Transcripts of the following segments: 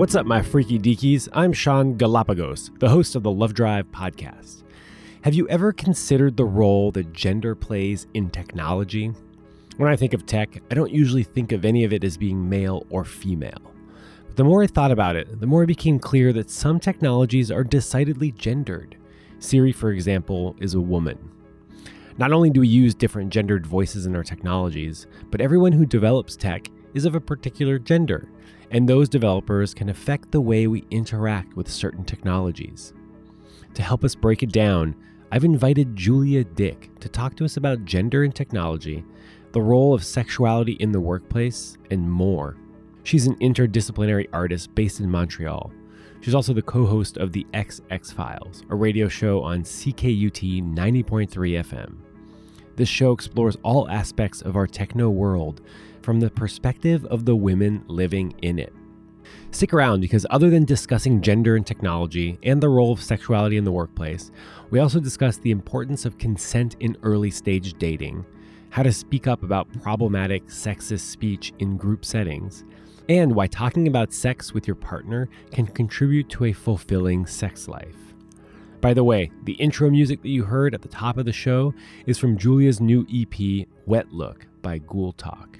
What's up, my freaky deakies? I'm Shaun Galanos, the host of the Love Drive podcast. Have you ever considered the role that gender plays in technology? When I think of tech, I don't usually think of any of it as being male or female. But the more I thought about it, the more it became clear that some technologies are decidedly gendered. Siri, for example, is a woman. Not only do we use different gendered voices in our technologies, but everyone who develops tech is of a particular gender, and those developers can affect the way we interact with certain technologies. To help us break it down, I've invited Julia Dyck to talk to us about gender and technology, the role of sexuality in the workplace, and more. She's an interdisciplinary artist based in Montreal. She's also the co host of the XX Files, a radio show on CKUT 90.3 FM. This show explores all aspects of our techno world from the perspective of the women living in it. Stick around because, other than discussing gender and technology and the role of sexuality in the workplace, we also discuss the importance of consent in early stage dating, how to speak up about problematic sexist speech in group settings, and why talking about sex with your partner can contribute to a fulfilling sex life. By the way, the intro music that you heard at the top of the show is from Julia's new EP, Wet Look by Ghoultalk.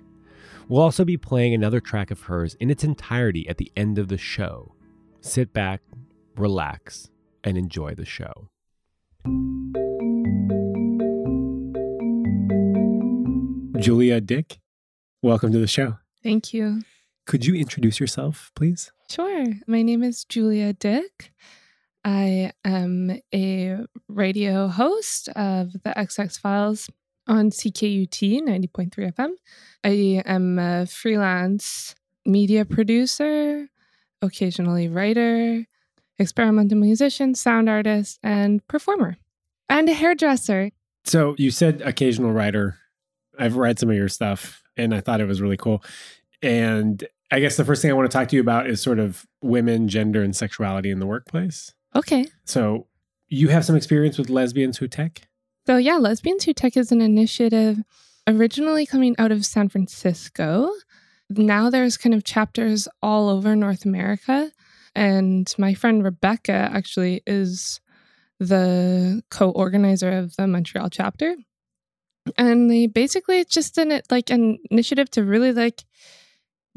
We'll also be playing another track of hers in its entirety at the end of the show. Sit back, relax, and enjoy the show. Julia Dyck, welcome to the show. Thank you. Could you introduce yourself, please? Sure. My name is Julia Dyck. I am a radio host of the XX Files on CKUT 90.3 FM. I am a freelance media producer, occasionally writer, experimental musician, sound artist, and performer, and a hairdresser. So you said occasional writer. I've read some of your stuff and I thought it was really cool. And I guess the first thing I want to talk to you about is sort of women, gender, and sexuality in the workplace. Okay. So you have some experience with lesbians who tech? So, yeah, Lesbians Who Tech is an initiative originally coming out of San Francisco. Now there's kind of chapters all over North America. And my friend Rebecca actually is the co organizer of the Montreal chapter. And they basically it's just an like an initiative to really like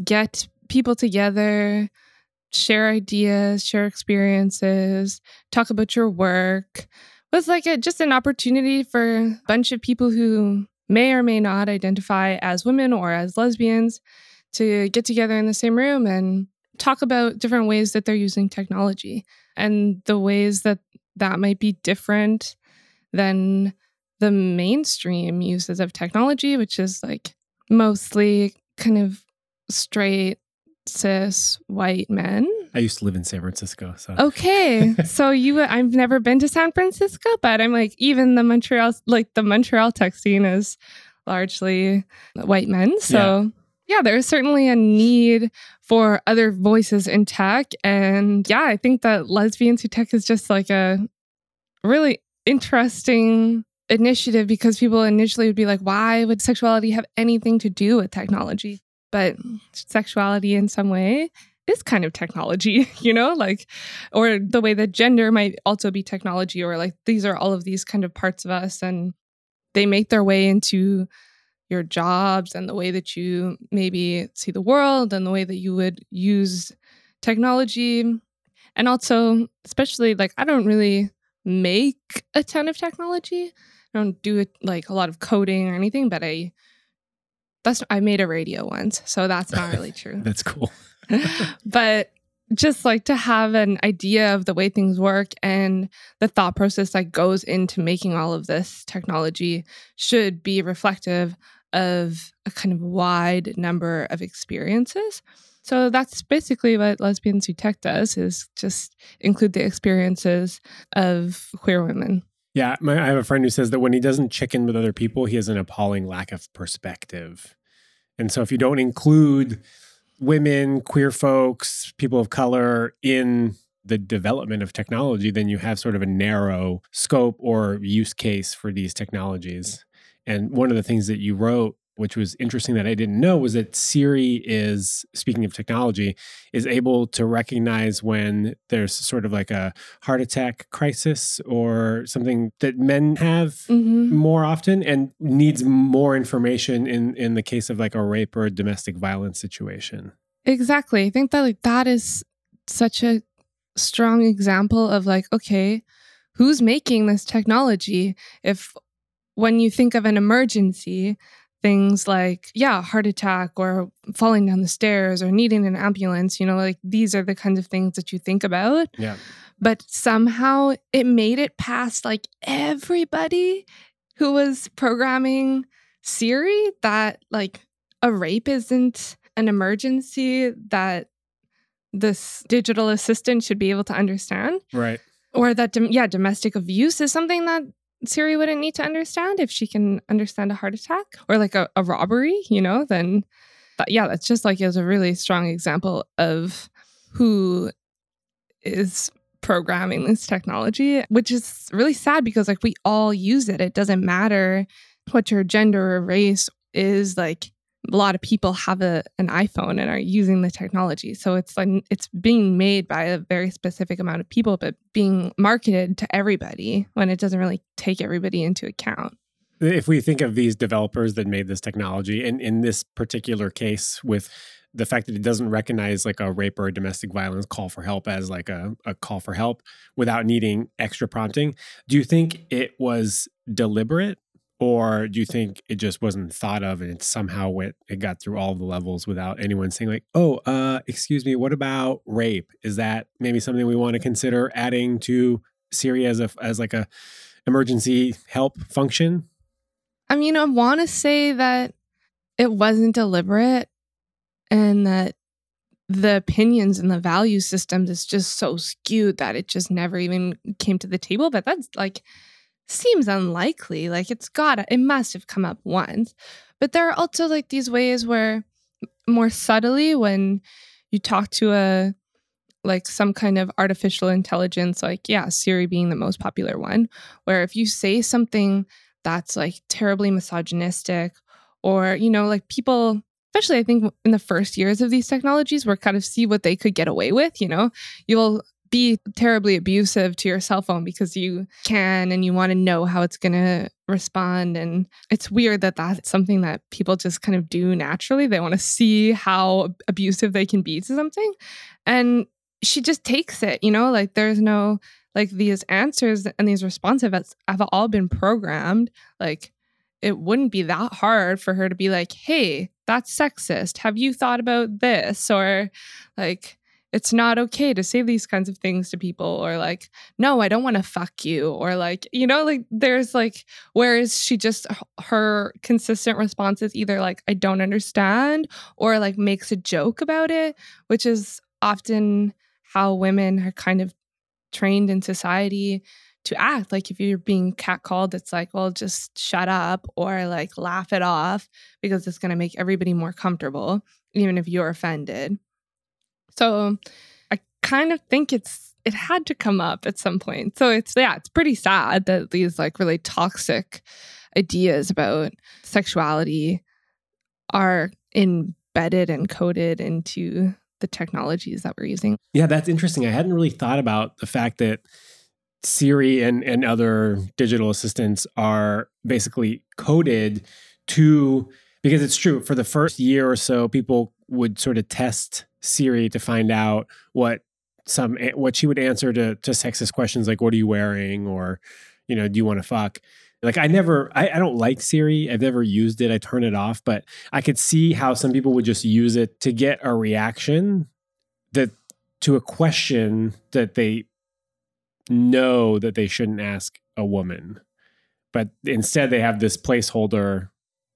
get people together, share ideas, share experiences, talk about your work, was like a, just an opportunity for a bunch of people who may or may not identify as women or as lesbians to get together in the same room and talk about different ways that they're using technology and the ways that that might be different than the mainstream uses of technology, which is like mostly kind of straight cis white men. I used to live in San Francisco. So okay, so you, I've never been to San Francisco, but I'm like even the Montreal, like the Montreal tech scene is largely white men. So yeah, yeah there's certainly a need for other voices in tech, and yeah, I think that lesbians who tech is just like a really interesting initiative because people initially would be like, why would sexuality have anything to do with technology? But sexuality in some way is kind of technology, you know, like, or the way that gender might also be technology, or like these are all of these kind of parts of us and they make their way into your jobs and the way that you maybe see the world and the way that you would use technology. And also, especially like, I don't really make a ton of technology. I don't do it like a lot of coding or anything, but I that's I made a radio once, so that's not really true. that's cool. but just like to have an idea of the way things work and the thought process that goes into making all of this technology should be reflective of a kind of wide number of experiences. So that's basically what Lesbians Who Tech does is just include the experiences of queer women. Yeah, my, I have a friend who says that when he doesn't chicken with other people, he has an appalling lack of perspective. And so if you don't include women, queer folks, people of color in the development of technology, then you have sort of a narrow scope or use case for these technologies. And one of the things that you wrote which was interesting that I didn't know was that Siri is speaking of technology is able to recognize when there's sort of like a heart attack crisis or something that men have mm-hmm. more often and needs more information in in the case of like a rape or a domestic violence situation. Exactly. I think that like that is such a strong example of like okay, who's making this technology if when you think of an emergency things like yeah heart attack or falling down the stairs or needing an ambulance you know like these are the kinds of things that you think about. Yeah. But somehow it made it past like everybody who was programming siri that like a rape isn't an emergency that this digital assistant should be able to understand. Right. Or that yeah domestic abuse is something that Siri wouldn't need to understand if she can understand a heart attack or like a, a robbery, you know, then that, yeah, that's just like is a really strong example of who is programming this technology, which is really sad because like we all use it. It doesn't matter what your gender or race is like a lot of people have a, an iPhone and are using the technology. So it's like it's being made by a very specific amount of people, but being marketed to everybody when it doesn't really take everybody into account. If we think of these developers that made this technology, and in this particular case with the fact that it doesn't recognize like a rape or a domestic violence call for help as like a, a call for help without needing extra prompting, do you think it was deliberate or do you think it just wasn't thought of and it somehow went it got through all the levels without anyone saying like oh uh excuse me what about rape? Is that maybe something we want to consider adding to siri as a as like a emergency help function? I mean i want to say that it wasn't deliberate and that the opinions and the value systems is just so skewed that it just never even came to the table but that's like seems unlikely. Like it's gotta, it must have come up once. But there are also like these ways where more subtly when you talk to a like some kind of artificial intelligence, like, yeah, Siri being the most popular one, where if you say something that's like terribly misogynistic, or, you know, like people, especially I think in the first years of these technologies, were kind of see what they could get away with, you know, you'll be terribly abusive to your cell phone because you can and you want to know how it's going to respond. And it's weird that that's something that people just kind of do naturally. They want to see how abusive they can be to something. And she just takes it, you know, like there's no, like these answers and these responses have all been programmed. Like it wouldn't be that hard for her to be like, hey, that's sexist. Have you thought about this? Or like, it's not okay to say these kinds of things to people or like no i don't want to fuck you or like you know like there's like whereas she just her consistent response is either like i don't understand or like makes a joke about it which is often how women are kind of trained in society to act. Like if you're being catcalled it's like well just shut up or like laugh it off because it's going to make everybody more comfortable even if you're offended so I kind of think it's it had to come up at some point. So it's yeah, it's pretty sad that these like really toxic ideas about sexuality are embedded and coded into the technologies that we're using. Yeah, that's interesting. I hadn't really thought about the fact that Siri and, and other digital assistants are basically coded to because it's true for the first year or so people would sort of test Siri to find out what some eh, what she would answer to to sexist questions like what are you wearing? or you know do you want to fuck? Like i never I, I don't like siri. I've never used it. I turn it off. But i could see how some people would just use it to get a reaction that to a question that they know that they shouldn't ask a woman. But instead they have this placeholder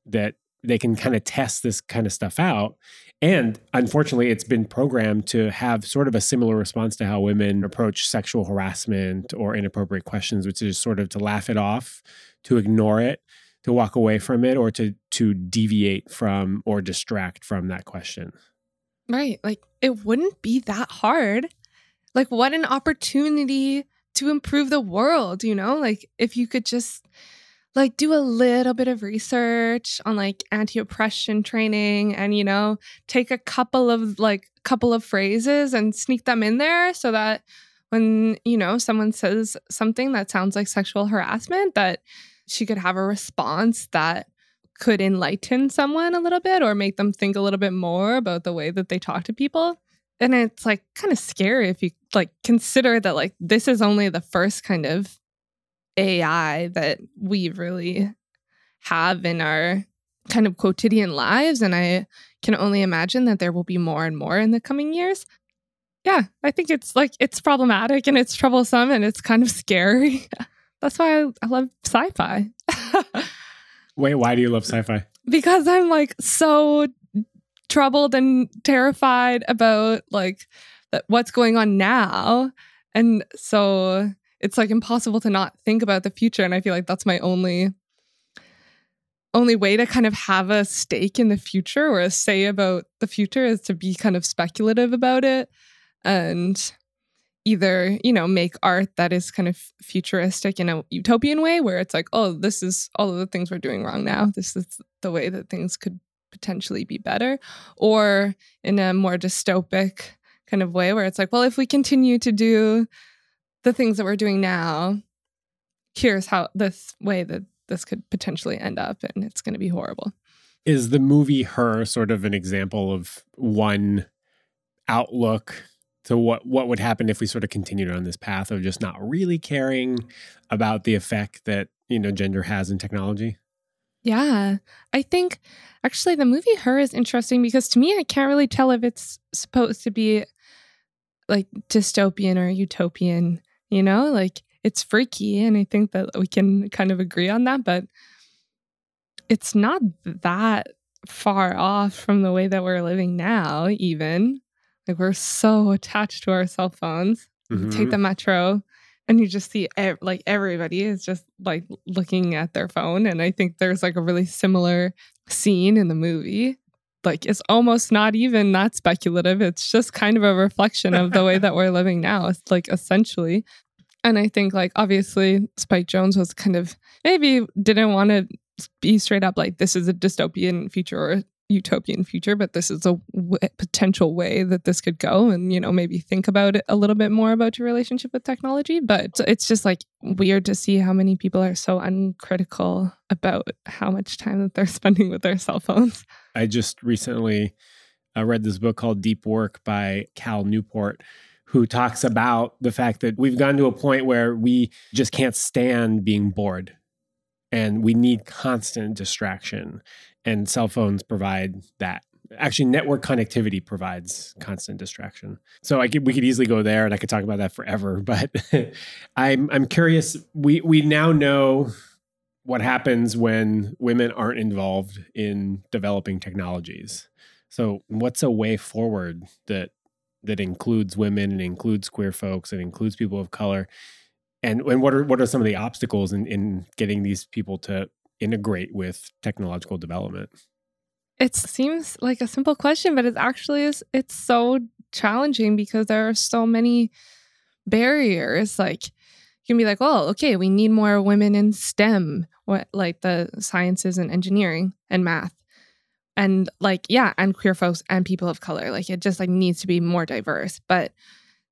that they can kind of test this kind of stuff out. And unfortunately, it's been programmed to have sort of a similar response to how women approach sexual harassment or inappropriate questions, which is sort of to laugh it off, to ignore it, to walk away from it, or to to deviate from or distract from that question. Right. Like it wouldn't be that hard. Like what an opportunity to improve the world, you know? Like if you could just like do a little bit of research on like anti-oppression training and you know take a couple of like couple of phrases and sneak them in there so that when you know someone says something that sounds like sexual harassment that she could have a response that could enlighten someone a little bit or make them think a little bit more about the way that they talk to people. And it's like kind of scary if you like consider that like this is only the first kind of AI that we really have in our kind of quotidian lives. And I can only imagine that there will be more and more in the coming years. Yeah, I think it's like it's problematic and it's troublesome and it's kind of scary. That's why I, I love sci fi. Wait, why do you love sci fi? Because I'm like so troubled and terrified about like what's going on now. And so it's like impossible to not think about the future and i feel like that's my only only way to kind of have a stake in the future or a say about the future is to be kind of speculative about it and either you know make art that is kind of futuristic in a utopian way where it's like oh this is all of the things we're doing wrong now. This is the way that things could potentially be better. Or in a more dystopic kind of way where it's like well if we continue to do the things that we're doing now, here's how this way that this could potentially end up and it's going to be horrible. Is the movie Her sort of an example of one outlook to what what would happen if we sort of continued on this path of just not really caring about the effect that, you know, gender has in technology? Yeah. I think actually the movie Her is interesting because to me I can't really tell if it's supposed to be like dystopian or utopian you know like it's freaky and i think that we can kind of agree on that but it's not that far off from the way that we're living now even. Like we're so attached to our cell phones. Mm-hmm. take the metro and you just see ev- like everybody is just like looking at their phone and i think there's like a really similar scene in the movie like it's almost not even that speculative. It's just kind of a reflection of the way that we're living now. It's like essentially. And I think like obviously Spike Jonze was kind of maybe didn't want to be straight up like this is a dystopian future or utopian future, but this is a w- potential way that this could go. And, you know, maybe think about it a little bit more about your relationship with technology. But it's just like weird to see how many people are so uncritical about how much time that they're spending with their cell phones. I just recently uh, read this book called Deep Work by Cal Newport. Who talks about the fact that we've gotten to a point where we just can't stand being bored and we need constant distraction and cell phones provide that. Actually network connectivity provides constant distraction. So i could we could easily go there and i could talk about that forever but i'm i'm curious we we now know what happens when women aren't involved in developing technologies. So what's a way forward that that includes women and includes queer folks and includes people of color? And and what are what are some of the obstacles in in getting these people to integrate with technological development? It seems like a simple question, but it actually is it's so challenging because there are so many barriers. Like you can be like, oh, okay, we need more women in STEM, what like the sciences and engineering and math. And like, yeah, and queer folks and people of color. Like it just like needs to be more diverse. But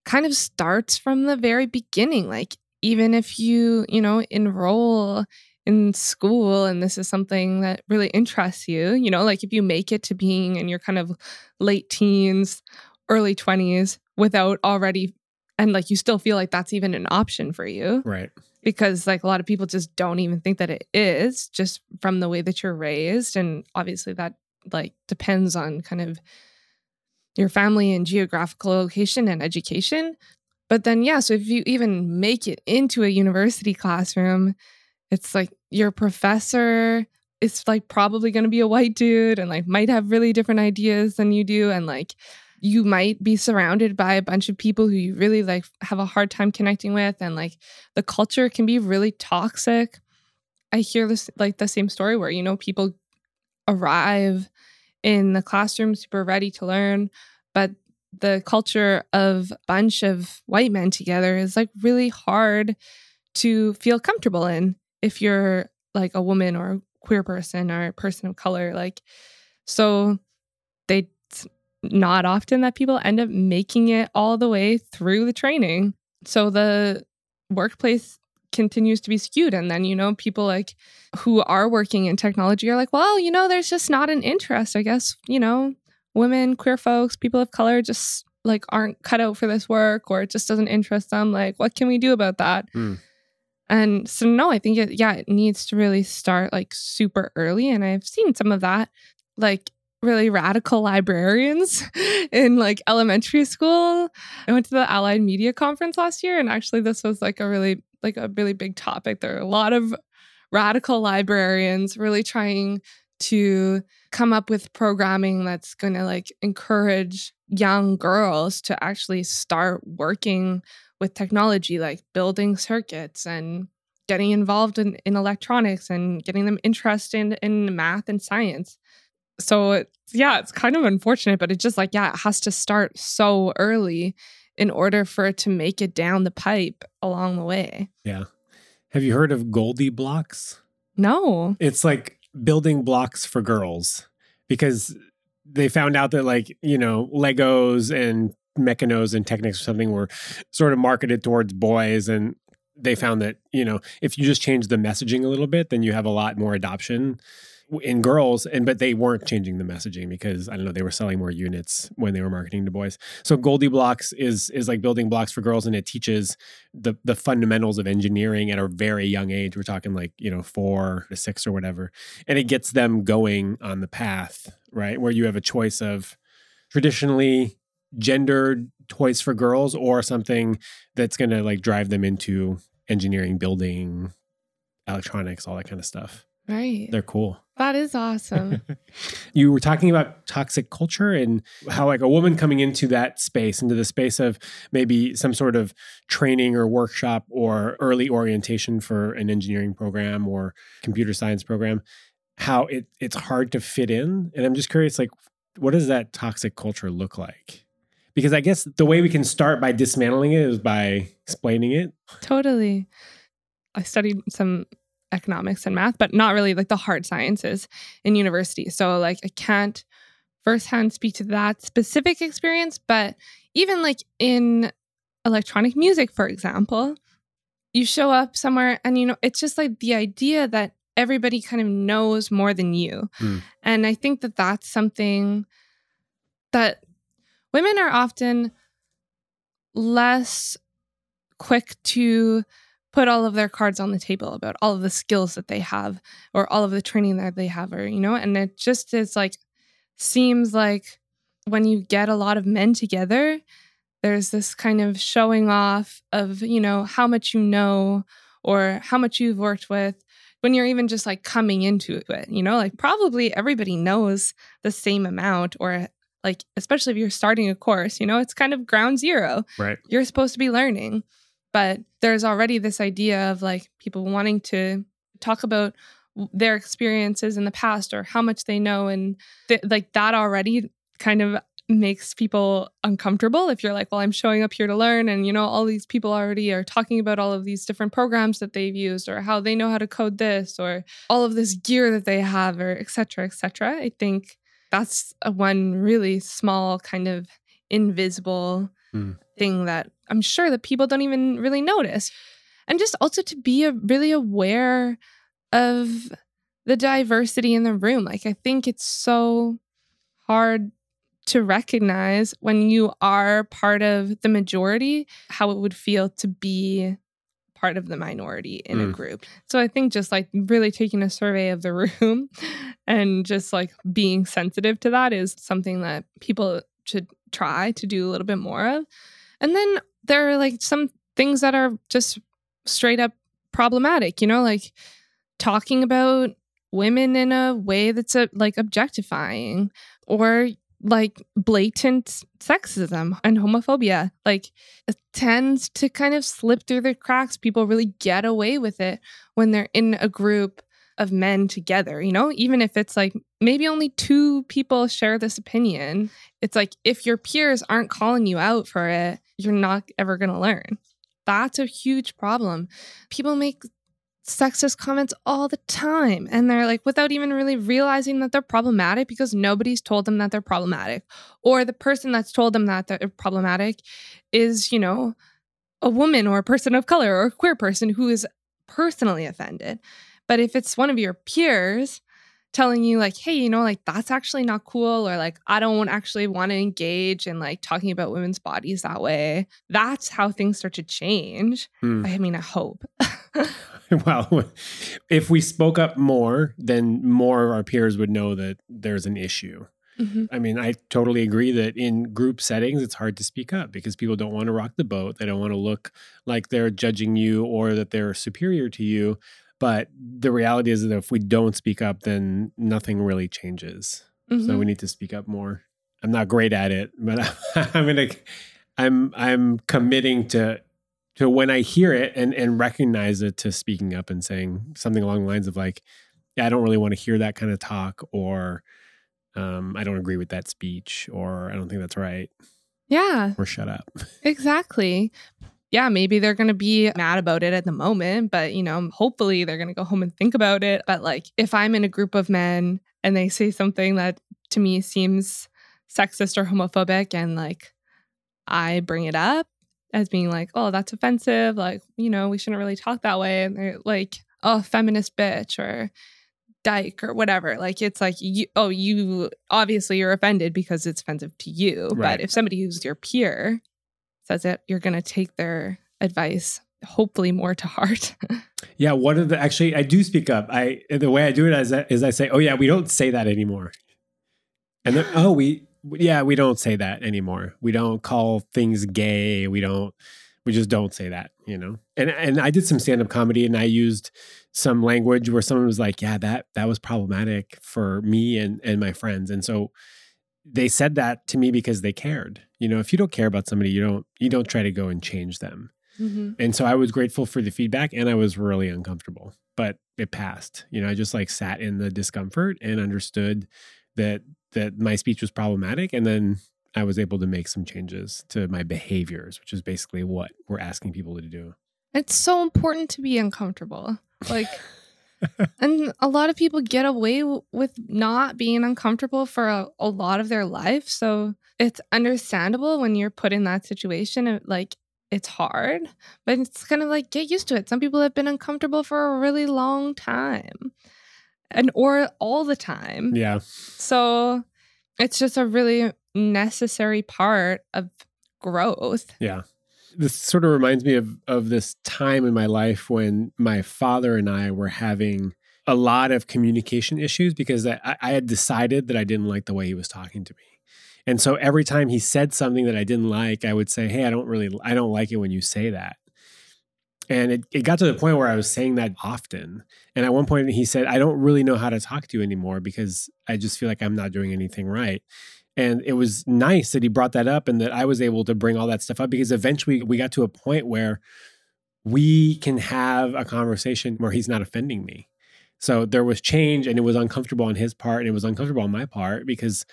kind of starts from the very beginning. Like even if you, you know, enroll in school and this is something that really interests you, you know, like if you make it to being in your kind of late teens, early 20s without already and like you still feel like that's even an option for you. Right. Because like a lot of people just don't even think that it is just from the way that you're raised and obviously that like depends on kind of your family and geographical location and education. But then yeah, so if you even make it into a university classroom, it's like your professor is like probably going to be a white dude and like might have really different ideas than you do and like you might be surrounded by a bunch of people who you really like have a hard time connecting with and like the culture can be really toxic. I hear this like the same story where you know people arrive in the classroom super ready to learn but the culture of a bunch of white men together is like really hard to feel comfortable in if you're like a woman or a queer person or a person of color. Like, so they not often that people end up making it all the way through the training. So the workplace continues to be skewed. And then, you know, people like who are working in technology are like, well, you know, there's just not an interest. I guess, you know, women, queer folks, people of color just like aren't cut out for this work or it just doesn't interest them. Like, what can we do about that? Mm. And so, no, I think it, yeah, it needs to really start like super early. And I've seen some of that. Like, really radical librarians in like elementary school. I went to the Allied Media Conference last year, and actually, this was like a really like a really big topic. There are a lot of radical librarians really trying to come up with programming that's going to like encourage young girls to actually start working with technology like building circuits and getting involved in, in electronics and getting them interested in, in math and science so it's, yeah, it's kind of unfortunate, but it's just like, yeah, it has to start so early in order for it to make it down the pipe along the way. Yeah. Have you heard of GoldieBlox? No. It's like building blocks for girls because they found out that like, you know, Legos and Meccanos and Technics or something were sort of marketed towards boys and they found that, you know, if you just change the messaging a little bit, then you have a lot more adoption in girls and but they weren't changing the messaging because i don't know they were selling more units when they were marketing to boys. So GoldieBlox is is like building blocks for girls and it teaches the the fundamentals of engineering at a very young age. We're talking like you know four to six or whatever. And it gets them going on the path right where you have a choice of traditionally gendered toys for girls or something that's going to like drive them into engineering building electronics all that kind of stuff Right. They're cool. That is awesome. you were talking about toxic culture and how like a woman coming into that space, into the space of maybe some sort of training or workshop or early orientation for an engineering program or computer science program, how it it's hard to fit in. And I'm just curious, like, what does that toxic culture look like? Because I guess the way we can start by dismantling it is by explaining it. Totally. I studied some economics and math, but not really like the hard sciences in university. So like I can't firsthand speak to that specific experience, but even like in electronic music, for example, you show up somewhere and you know, it's just like the idea that everybody kind of knows more than you. Mm. And I think that that's something that women are often less quick to put all of their cards on the table about all of the skills that they have or all of the training that they have or you know and it just is like seems like when you get a lot of men together there's this kind of showing off of you know how much you know or how much you've worked with when you're even just like coming into it you know like probably everybody knows the same amount or like especially if you're starting a course you know it's kind of ground zero. Right. You're supposed to be learning but there's already this idea of like people wanting to talk about their experiences in the past or how much they know and th- like that already kind of makes people uncomfortable if you're like well i'm showing up here to learn and you know all these people already are talking about all of these different programs that they've used or how they know how to code this or all of this gear that they have or etc etc i think that's a one really small kind of invisible mm. thing that I'm sure that people don't even really notice. And just also to be a, really aware of the diversity in the room. Like, I think it's so hard to recognize when you are part of the majority how it would feel to be part of the minority in mm. a group. So I think just like really taking a survey of the room and just like being sensitive to that is something that people should try to do a little bit more of. And then there are like some things that are just straight up problematic, you know, like talking about women in a way that's a, like objectifying or like blatant sexism and homophobia. Like it tends to kind of slip through the cracks. People really get away with it when they're in a group of men together, you know, even if it's like maybe only two people share this opinion, it's like if your peers aren't calling you out for it, you're not ever going to learn. That's a huge problem. People make sexist comments all the time. And they're like, without even really realizing that they're problematic because nobody's told them that they're problematic. Or the person that's told them that they're problematic is, you know, a woman or a person of color or a queer person who is personally offended. But if it's one of your peers telling you like hey you know like that's actually not cool or like i don't actually want to engage in like talking about women's bodies that way that's how things start to change mm. i mean i hope well if we spoke up more then more of our peers would know that there's an issue mm-hmm. I mean, I totally agree that in group settings, it's hard to speak up because people don't want to rock the boat. They don't want to look like they're judging you or that they're superior to you. But the reality is that if we don't speak up, then nothing really changes. Mm-hmm. So we need to speak up more. I'm not great at it, but I'm gonna I'm I'm committing to to when I hear it and and recognize it to speaking up and saying something along the lines of like, yeah, I don't really want to hear that kind of talk or um, I don't agree with that speech or I don't think that's right. Yeah. Or shut up. Exactly yeah, maybe they're going to be mad about it at the moment, but you know, hopefully they're going to go home and think about it. But like if I'm in a group of men and they say something that to me seems sexist or homophobic and like I bring it up as being like, "Oh, that's offensive. Like, you know, we shouldn't really talk that way." And they're like, "Oh, feminist bitch or dyke or whatever." Like it's like you oh, you obviously you're offended because it's offensive to you. Right. But if somebody who's your peer says it, you're going to take their advice hopefully more to heart. yeah, one of the actually I do speak up. I the way I do it is, is I say, "Oh yeah, we don't say that anymore." And then, "Oh, we yeah, we don't say that anymore. We don't call things gay. We don't we just don't say that, you know." And and I did some stand-up comedy and I used some language where someone was like, "Yeah, that that was problematic for me and and my friends." And so they said that to me because they cared. You know, if you don't care about somebody, you don't you don't try to go and change them. Mm-hmm. And so I was grateful for the feedback and I was really uncomfortable, but it passed. You know, I just like sat in the discomfort and understood that that my speech was problematic and then I was able to make some changes to my behaviors, which is basically what we're asking people to do. It's so important to be uncomfortable. Like and a lot of people get away w- with not being uncomfortable for a, a, lot of their life. So it's understandable when you're put in that situation. Like it's hard, but it's kind of like get used to it. Some people have been uncomfortable for a really long time and or all the time. Yeah. So it's just a really necessary part of growth. Yeah this sort of reminds me of of this time in my life when my father and I were having a lot of communication issues because I, I had decided that I didn't like the way he was talking to me. And so every time he said something that I didn't like, I would say, Hey, I don't really, I don't like it when you say that. And it, it got to the point where I was saying that often. And at one point he said, I don't really know how to talk to you anymore because I just feel like I'm not doing anything right. And it was nice that he brought that up and that I was able to bring all that stuff up because eventually we got to a point where we can have a conversation where he's not offending me. So there was change and it was uncomfortable on his part and it was uncomfortable on my part because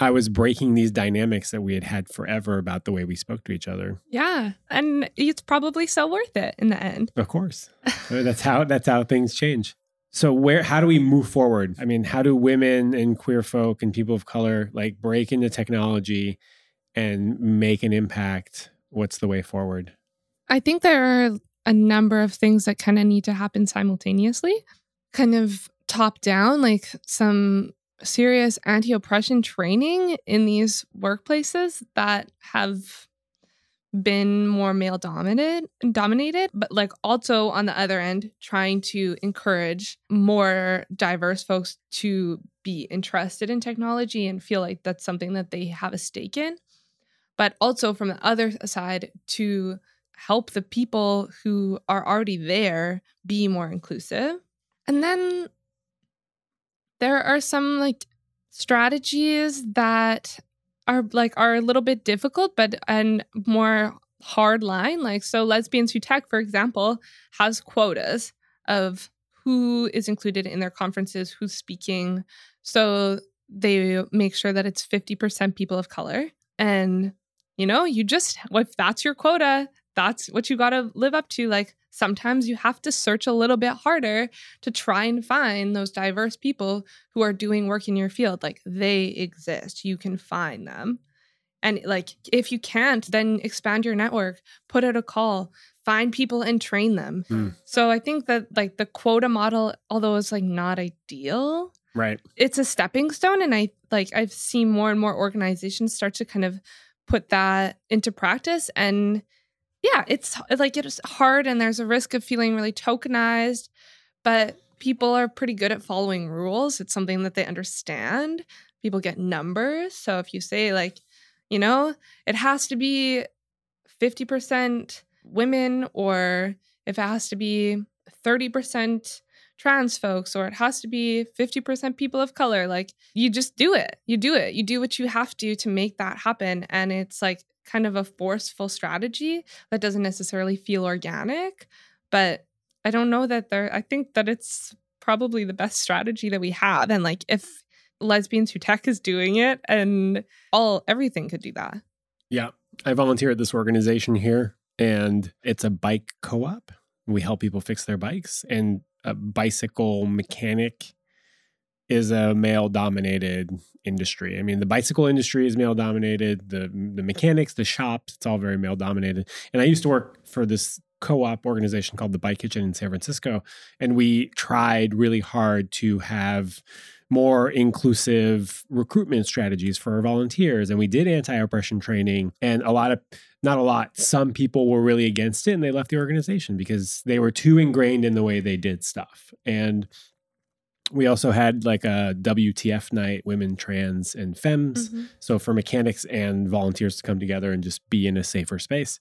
I was breaking these dynamics that we had had forever about the way we spoke to each other. Yeah, and it's probably so worth it in the end. Of course. that's how that's how things change. So where how do we move forward? I mean, how do women and queer folk and people of color like break into technology and make an impact? What's the way forward? I think there are a number of things that kind of need to happen simultaneously. Kind of top down, like some serious anti oppression training in these workplaces that have been more male dominated dominated but like also on the other end trying to encourage more diverse folks to be interested in technology and feel like that's something that they have a stake in. But also from the other side to help the people who are already there be more inclusive. And then there are some like strategies that are like are a little bit difficult but and more hard line like so lesbians who tech for example has quotas of who is included in their conferences who's speaking. So they make sure that it's 50% people of color. And you know you just if that's your quota that's what you got to live up to. Like sometimes you have to search a little bit harder to try and find those diverse people who are doing work in your field. Like they exist, you can find them. And like if you can't, then expand your network, put out a call, find people and train them. Mm. So I think that like the quota model, although it's like not ideal, right? It's a stepping stone. And I like I've seen more and more organizations start to kind of put that into practice. And yeah, it's like it's hard and there's a risk of feeling really tokenized, but people are pretty good at following rules. It's something that they understand. People get numbers. So if you say like, you know, it has to be 50% women or if it has to be 30% trans folks or it has to be 50% people of color like you just do it you do it you do what you have to to make that happen and it's like kind of a forceful strategy that doesn't necessarily feel organic but i don't know that there i think that it's probably the best strategy that we have and like if lesbians who tech is doing it and all everything could do that. Yeah i volunteer at this organization here and it's a bike co-op. We help people fix their bikes and a bicycle mechanic is a male dominated industry. I mean, the bicycle industry is male dominated, the the mechanics, the shops, it's all very male dominated. And I used to work for this co-op organization called the Bike Kitchen in San Francisco, and we tried really hard to have more inclusive recruitment strategies for our volunteers and we did anti-oppression training and a lot of not a lot some people were really against it and they left the organization because they were too ingrained in the way they did stuff and we also had like a WTF night, women, trans, and femmes. Mm-hmm. So for mechanics and volunteers to come together and just be in a safer space.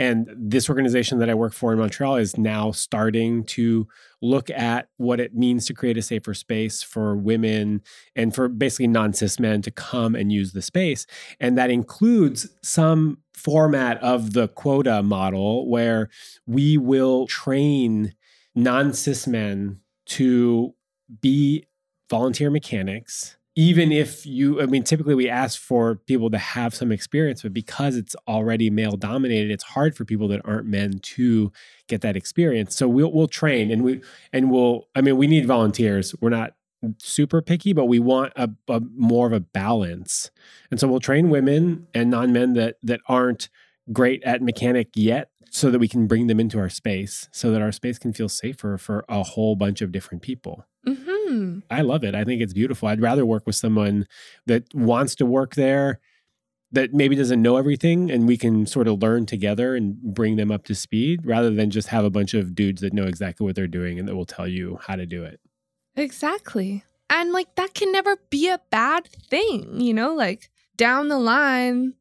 And this organization that I work for in Montreal is now starting to look at what it means to create a safer space for women and for basically non cis men to come and use the space. And that includes some format of the quota model where we will train non cis men to be volunteer mechanics even if you i mean typically we ask for people to have some experience but because it's already male dominated it's hard for people that aren't men to get that experience. So we'll we'll train and we and we'll i mean we need volunteers. We're not super picky but we want a, a more of a balance. And so we'll train women and non-men that that aren't great at mechanic yet so that we can bring them into our space so that our space can feel safer for a whole bunch of different people Mm-hmm. I love it. I think it's beautiful. I'd rather work with someone that wants to work there, that maybe doesn't know everything, and we can sort of learn together and bring them up to speed rather than just have a bunch of dudes that know exactly what they're doing and that will tell you how to do it. Exactly. And like that can never be a bad thing, you know, like down the line,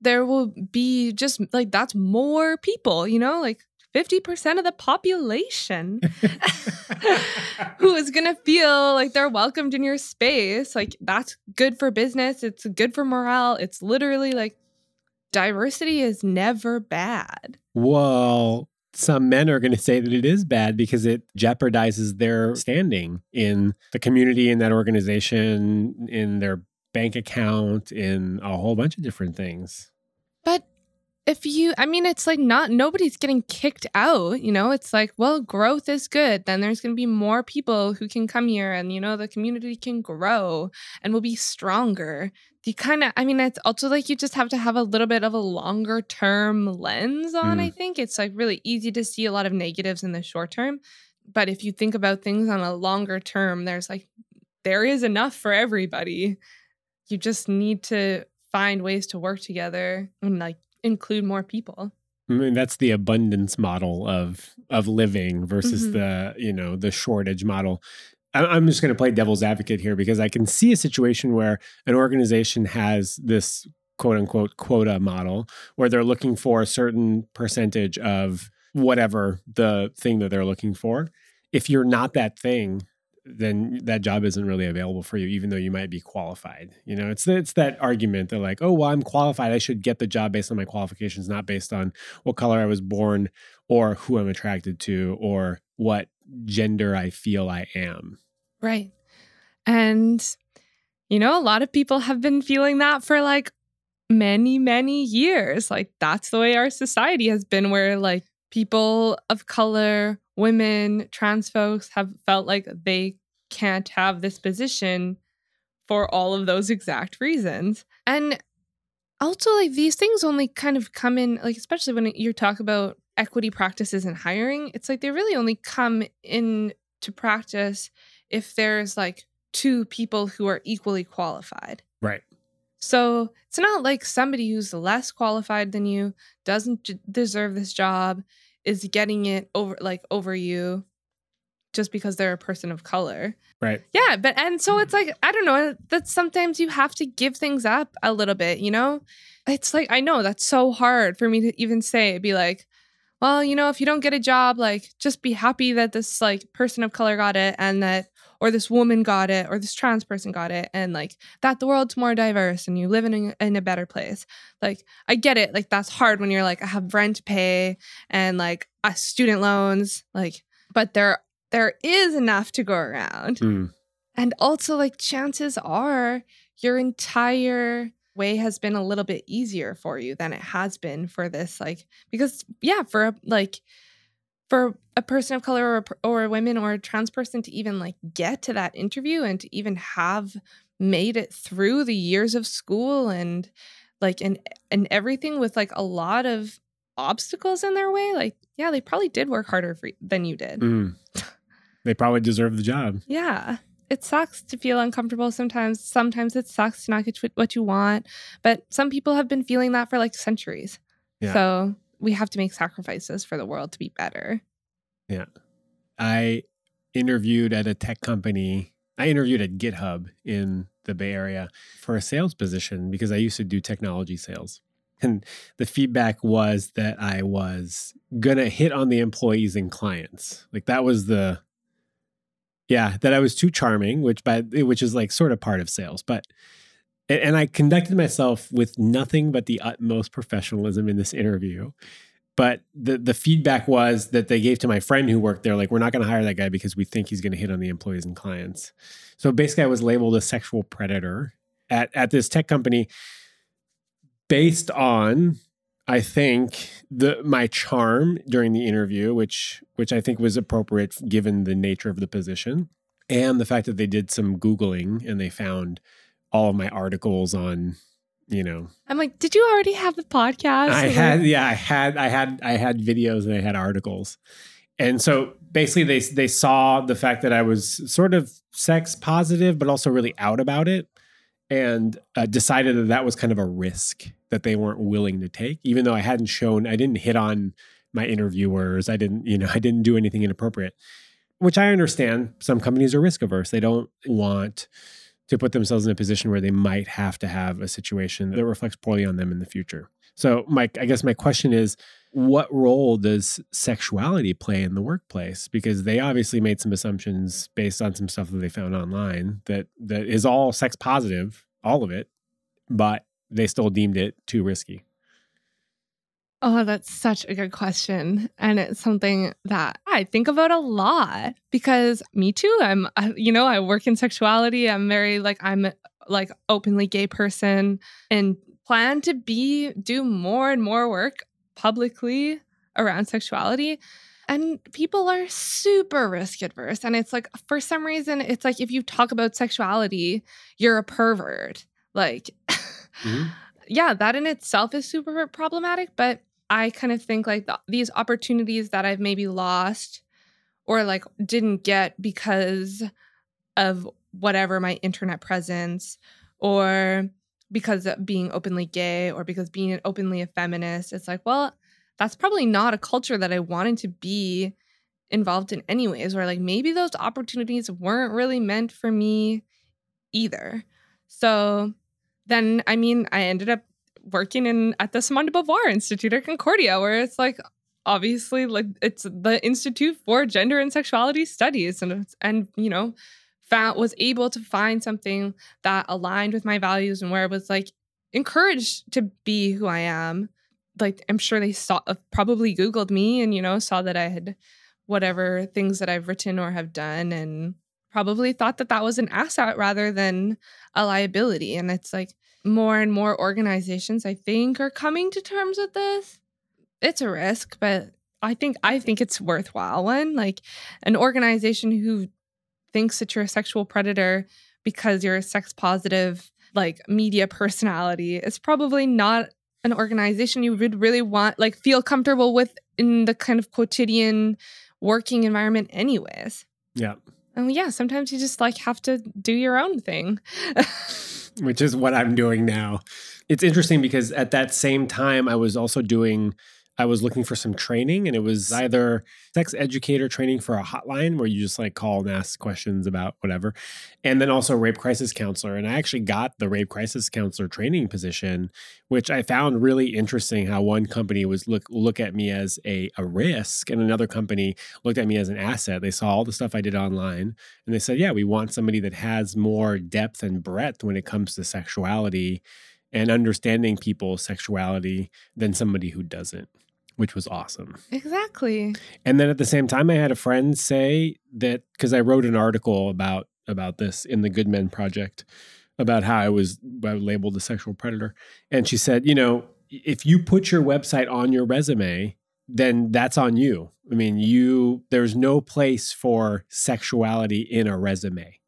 there will be just like that's more people, you know, like 50% of the population who is going to feel like they're welcomed in your space. Like, that's good for business. It's good for morale. It's literally like diversity is never bad. Well, some men are going to say that it is bad because it jeopardizes their standing in the community, in that organization, in their bank account, in a whole bunch of different things. If you i mean it's like not nobody's getting kicked out you know? It's like well growth is good. Then there's going to be more people who can come here and you know the community can grow and will be stronger. You kind of i mean it's also like you just have to have a little bit of a longer term lens on mm. i think. It's like really easy to see a lot of negatives in the short term but if you think about things on a longer term there's like there is enough for everybody. You just need to find ways to work together and like include more people. I mean, that's the abundance model of of living versus mm-hmm. the you know the shortage model. I'm just going to play devil's advocate here because I can see a situation where an organization has this quote unquote quota model where they're looking for a certain percentage of whatever the thing that they're looking for. If you're not that thing, then that job isn't really available for you, even though you might be qualified. You know, it's it's that argument that like, oh, well, I'm qualified. I should get the job based on my qualifications, not based on what color I was born or who I'm attracted to or what gender I feel I am. Right. And you know, a lot of people have been feeling that for like many, many years. Like that's the way our society has been, where like people of color, women, trans folks have felt like they can't have this position for all of those exact reasons. And also, like these things only kind of come in, like, especially when you talk about equity practices and hiring, it's like they really only come in to practice if there's like two people who are equally qualified. Right. So it's not like somebody who's less qualified than you doesn't deserve this job is getting it over like over you just because they're a person of color. Right. Yeah, but and so it's mm-hmm. like I don't know, that sometimes you have to give things up a little bit, you know? It's like I know that's so hard for me to even say be like, well, you know, if you don't get a job, like just be happy that this like person of color got it and that or this woman got it or this trans person got it and like that the world's more diverse and you live in a, in a better place like i get it like that's hard when you're like i have rent to pay and like uh, student loans like but there there is enough to go around Mm. and also like chances are your entire way has been a little bit easier for you than it has been for this like because yeah for a, like for a person of color or a, or a woman or a trans person to even like get to that interview and to even have made it through the years of school and like and and everything with like a lot of obstacles in their way like yeah they probably did work harder for, than you did Mm. They probably deserve the job. yeah. It sucks to feel uncomfortable sometimes. Sometimes it sucks to not get what you want. But some people have been feeling that for like centuries. Yeah. So we have to make sacrifices for the world to be better. Yeah. I interviewed at a tech company. I interviewed at GitHub in the Bay Area for a sales position because I used to do technology sales. And the feedback was that I was going to hit on the employees and clients. Like that was the yeah, that I was too charming, which by which is like sort of part of sales, but and, and I conducted myself with nothing but the utmost professionalism in this interview but the the feedback was that they gave to my friend who worked there like we're not going to hire that guy because we think he's going to hit on the employees and clients. So basically i was labeled a sexual predator at at this tech company based on i think the my charm during the interview which which i think was appropriate given the nature of the position and the fact that they did some googling and they found all of my articles on you know I'm like, did you already have the podcast? I had yeah, I had I had I had videos and I had articles. And so basically they they saw the fact that I was sort of sex positive but also really out about it and uh, decided that that was kind of a risk that they weren't willing to take even though I hadn't shown I didn't hit on my interviewers, I didn't, you know, I didn't do anything inappropriate. Which I understand some companies are risk averse. They don't want to put themselves in a position where they might have to have a situation that reflects poorly on them in the future. So, Mike, I guess my question is what role does sexuality play in the workplace? Because they obviously made some assumptions based on some stuff that they found online that that is all sex positive, all of it, but they still deemed it too risky. Oh, that's such a good question. And it's something that I think about a lot because me too. I'm, you know, I work in sexuality. I'm very like, I'm like openly gay person and plan to be, do more and more work publicly around sexuality. And people are super risk adverse. And it's like, for some reason, it's like if you talk about sexuality, you're a pervert. Like, Mhm. yeah, that in itself is super problematic. But I kind of think like the, these opportunities that I've maybe lost or like didn't get because of whatever my internet presence or because of being openly gay or because being openly a feminist, it's like, well, that's probably not a culture that I wanted to be involved in anyways, or like maybe those opportunities weren't really meant for me either. So then I mean, I ended up working in at the Simone de Beauvoir Institute at Concordia, where it's like obviously like it's the Institute for Gender and Sexuality Studies, and and you know, found was able to find something that aligned with my values and where I was like encouraged to be who I am. Like I'm sure they saw uh, probably Googled me and you know saw that I had whatever things that I've written or have done and probably thought that that was an asset rather than a liability. And it's like more and more organizations, I think, are coming to terms with this. It's a risk, but I think I think it's worthwhile one. Like an organization who thinks that you're a sexual predator because you're a sex positive like media personality is probably not an organization you would really want like feel comfortable with in the kind of quotidian working environment anyways. Yeah. And yeah, sometimes you just like have to do your own thing. Which is what I'm doing now. It's interesting because at that same time I was also doing I was looking for some training, and it was either sex educator training for a hotline where you just like call and ask questions about whatever, and then also rape crisis counselor. And I actually got the rape crisis counselor training position, which I found really interesting. How one company was look look at me as a a risk, and another company looked at me as an asset. They saw all the stuff I did online, and they said, "Yeah, we want somebody that has more depth and breadth when it comes to sexuality." And understanding people's sexuality than somebody who doesn't which was awesome. Exactly. And then at the same time, I had a friend say that because I wrote an article about about this in the Good Men Project about how I was labeled a sexual predator, and she said, you know, if you put your website on your resume, then that's on you. I mean, you there's no place for sexuality in a resume.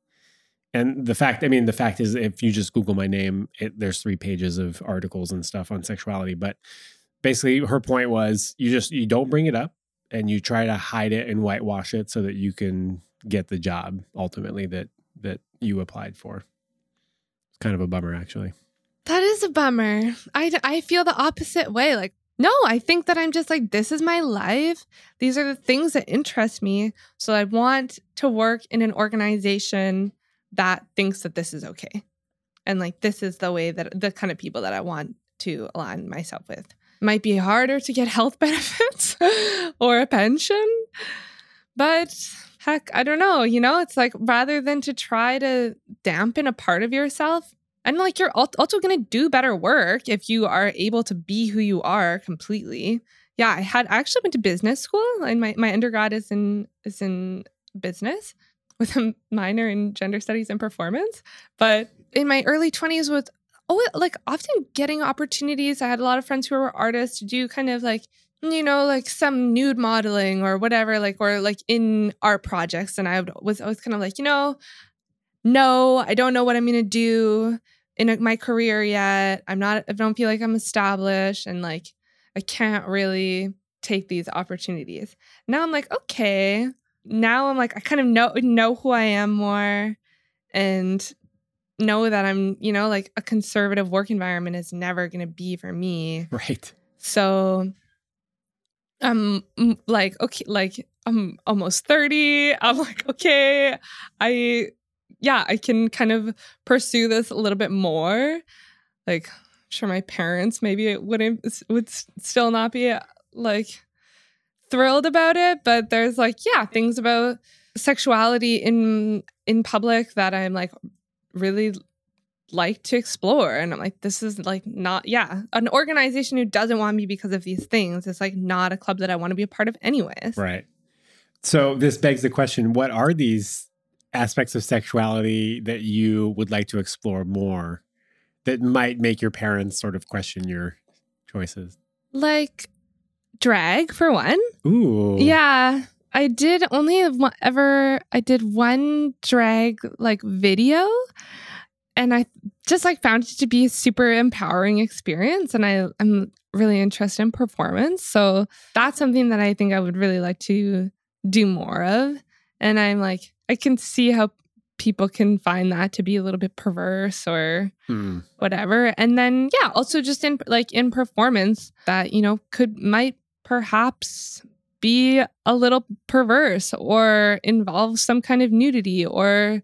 And the fact, I mean, the fact is, if you just Google my name, it, there's three pages of articles and stuff on sexuality. But basically her point was you just you don't bring it up and you try to hide it and whitewash it so that you can get the job ultimately that that you applied for. It's kind of a bummer actually. That is a bummer. I I feel the opposite way like no, I think that I'm just like, this is my life. These are the things that interest me. So I want to work in an organization that thinks that this is okay. And like, this is the way that the kind of people that I want to align myself with might be harder to get health benefits or a pension. But heck, I don't know. You know, it's like rather than to try to dampen a part of yourself, and like you're also going to do better work if you are able to be who you are completely. Yeah, I had I actually went to business school, and my my undergrad is in is in business with a minor in gender studies and performance. But in my early 20s with oh, like often getting opportunities. I had a lot of friends who were artists to do kind of like, you know, like some nude modeling or whatever, like, or like in art projects. And I was always kind of like, you know, no, I don't know what I'm going to do in my career yet. I'm not, I don't feel like I'm established and like I can't really take these opportunities. Now I'm like, okay. Now I'm like, I kind of know know who I am more and know that I'm, you know, like a conservative work environment is never going to be for me. Right. So I'm like, okay, like I'm almost 30. I'm like, okay, I, yeah, I can kind of pursue this a little bit more. Like, I'm sure my parents maybe it wouldn't, would still not be like thrilled about it, but there's like, yeah, things about sexuality in in public that I'm like really like to explore. And i'm like this is like not yeah an organization who doesn't want me because of these things is like not a club that i want to be a part of anyways. Right. So this begs the question what are these aspects of sexuality that you would like to explore more that might make your parents sort of question your choices? Like drag for one ooh yeah I did only ever I did one drag like video and I just like found it to be a super empowering experience and I I'm really interested in performance. So that's something that I think I would really like to do more of. And I'm like I can see how people can find that to be a little bit perverse or hmm. whatever. And then yeah, also just in like in performance that, you know, could might perhaps be a little perverse or involve some kind of nudity or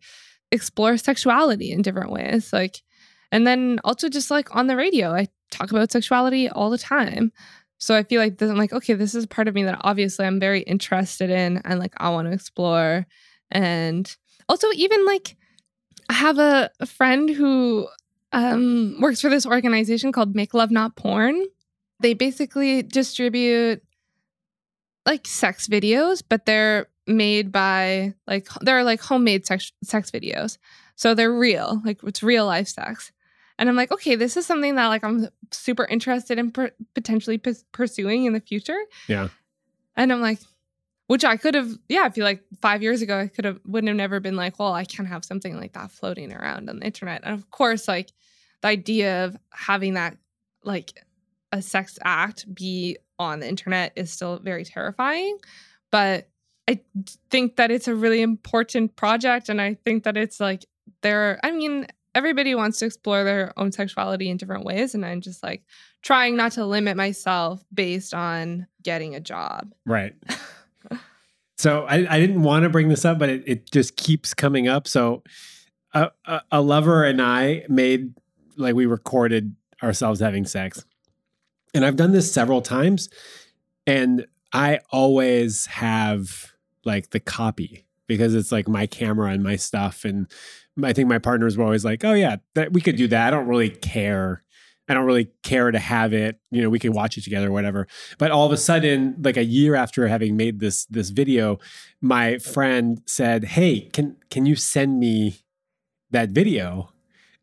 explore sexuality in different ways. Like, and then also just like on the radio, I talk about sexuality all the time. So I feel like this, I'm like, okay, this is part of me that obviously I'm very interested in and like I want to explore. And also, even like, I have a, a friend who um, works for this organization called Make Love Not Porn. They basically distribute like sex videos, but they're made by like they're like homemade sex sex videos. So they're real, like it's real life sex. and I'm like, okay, this is something that like I'm super interested in per- potentially p- pursuing in the future. Yeah. And I'm like, which I could have, yeah, I feel like five years ago, I could have, wouldn't have never been like, well, I can't have something like that floating around on the internet. And of course, like the idea of having that, like a sex act be on the internet is still very terrifying. But I think that it's a really important project. And I think that it's like, there, I mean, everybody wants to explore their own sexuality in different ways. And I'm just like trying not to limit myself based on getting a job. Right. so I, I didn't want to bring this up, but it, it just keeps coming up. So a, a, a lover and I made, like, we recorded ourselves having sex. And I've done this several times. And I always have like the copy because it's like my camera and my stuff. And I think my partners were always like, "Oh yeah, that we could do that. I don't really care. I don't really care to have it. You know, we could watch it together or whatever." But all of a sudden, like a year after having made this this video, my friend said, "Hey, can can you send me that video?"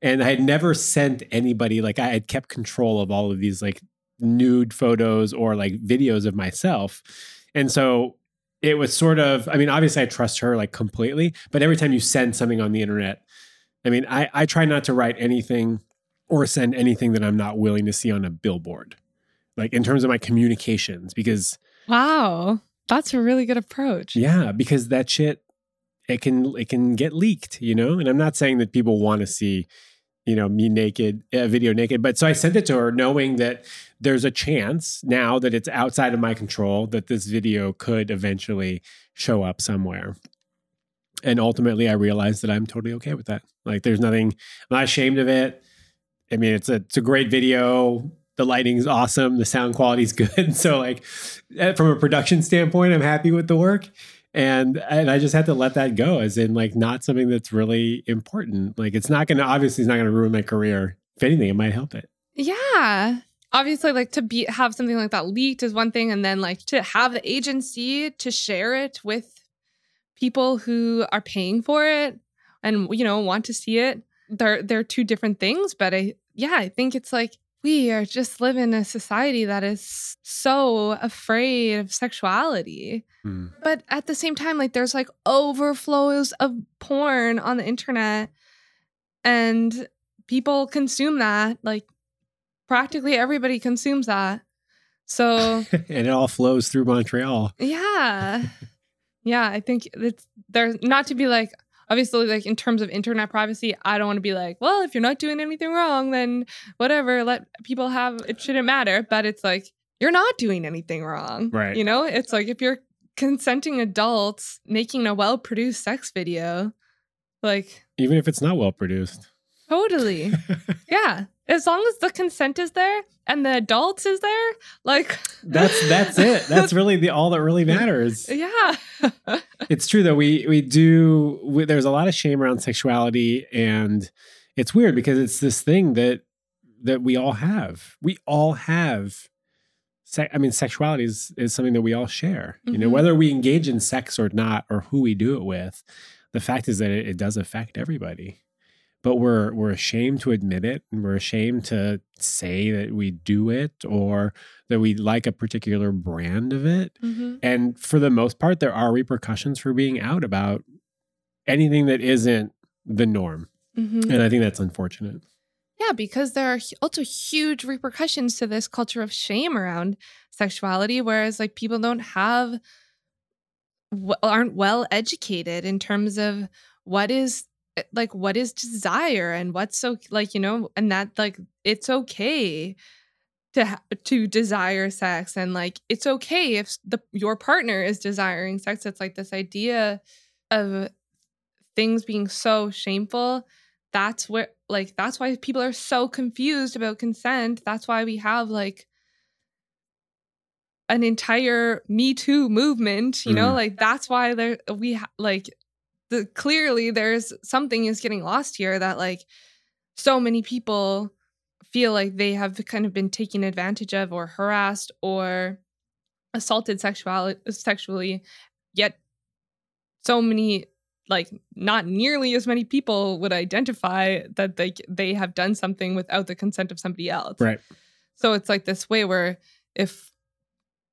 And I had never sent anybody like I had kept control of all of these like nude photos or like videos of myself. And so it was sort of i mean obviously i trust her like completely but every time you send something on the internet i mean i i try not to write anything or send anything that i'm not willing to see on a billboard like in terms of my communications because wow. That's a really good approach. Yeah because that shit it can it can get leaked you know? And i'm not saying that people want to see you know me naked a video naked. But so i sent it to her knowing that there's a chance now that it's outside of my control that this video could eventually show up somewhere. And ultimately i realized that i'm totally okay with that. Like there's nothing i'm not ashamed of it. I mean it's a it's a great video. The lighting's awesome. The sound quality's good. So like eh, from a production standpoint i'm happy with the work and and I just had to let that go as in like not something that's really important. Like it's not going to obviously it's not going to ruin my career. If anything, it might help it. Yeah. Obviously like to be have something like that leaked is one thing and then like to have the agency to share it with people who are paying for it and you know want to see it. They're they're two different things, but I yeah, I think it's like we are just living in a society that is so afraid of sexuality. Mm. But at the same time, like there's like overflows of porn on the internet and people consume that. Like practically everybody consumes that. So and it all flows through Montreal. Yeah. Yeah, I think it's there's not to be like, obviously like in terms of internet privacy i don't want to be like well if you're not doing anything wrong then whatever let people have it shouldn't matter. But it's like you're not doing anything wrong. Right. You know? It's like if you're consenting adults making a well produced sex video like even if it's not well produced totally. Yeah. As long as the consent is there and the adults is there like that's that's it. That's really the all that really matters. Yeah. It's true though. We we do we, there's a lot of shame around sexuality and it's weird because it's this thing that that we all have. We all have se- i mean sexuality is, is something that we all share. Mm-hmm. you know mm-hmm. whether we engage in sex or not or who we do it with the fact is that it, it does affect everybody but we're we're ashamed to admit it and we're ashamed to say that we do it or that we like a particular brand of it mm-hmm. and for the most part there are repercussions for being out about anything that isn't the norm mm-hmm. and i think that's unfortunate yeah because there are also huge repercussions to this culture of shame around sexuality whereas like people don't have aren't well educated in terms of what is like what is desire and what's so like you know and that like it's okay to ha- to desire sex and like it's okay if the your partner is desiring sex. It's like this idea of things being so shameful. That's where like that's why people are so confused about consent. That's why we have like an entire me too movement you mm. know like that's why there we ha- like the clearly there's something is getting lost here that like so many people feel like they have kind of been taken advantage of or harassed or assaulted sexually sexually yet so many like not nearly as many people would identify that they they have done something without the consent of somebody else. Right. So it's like this way where if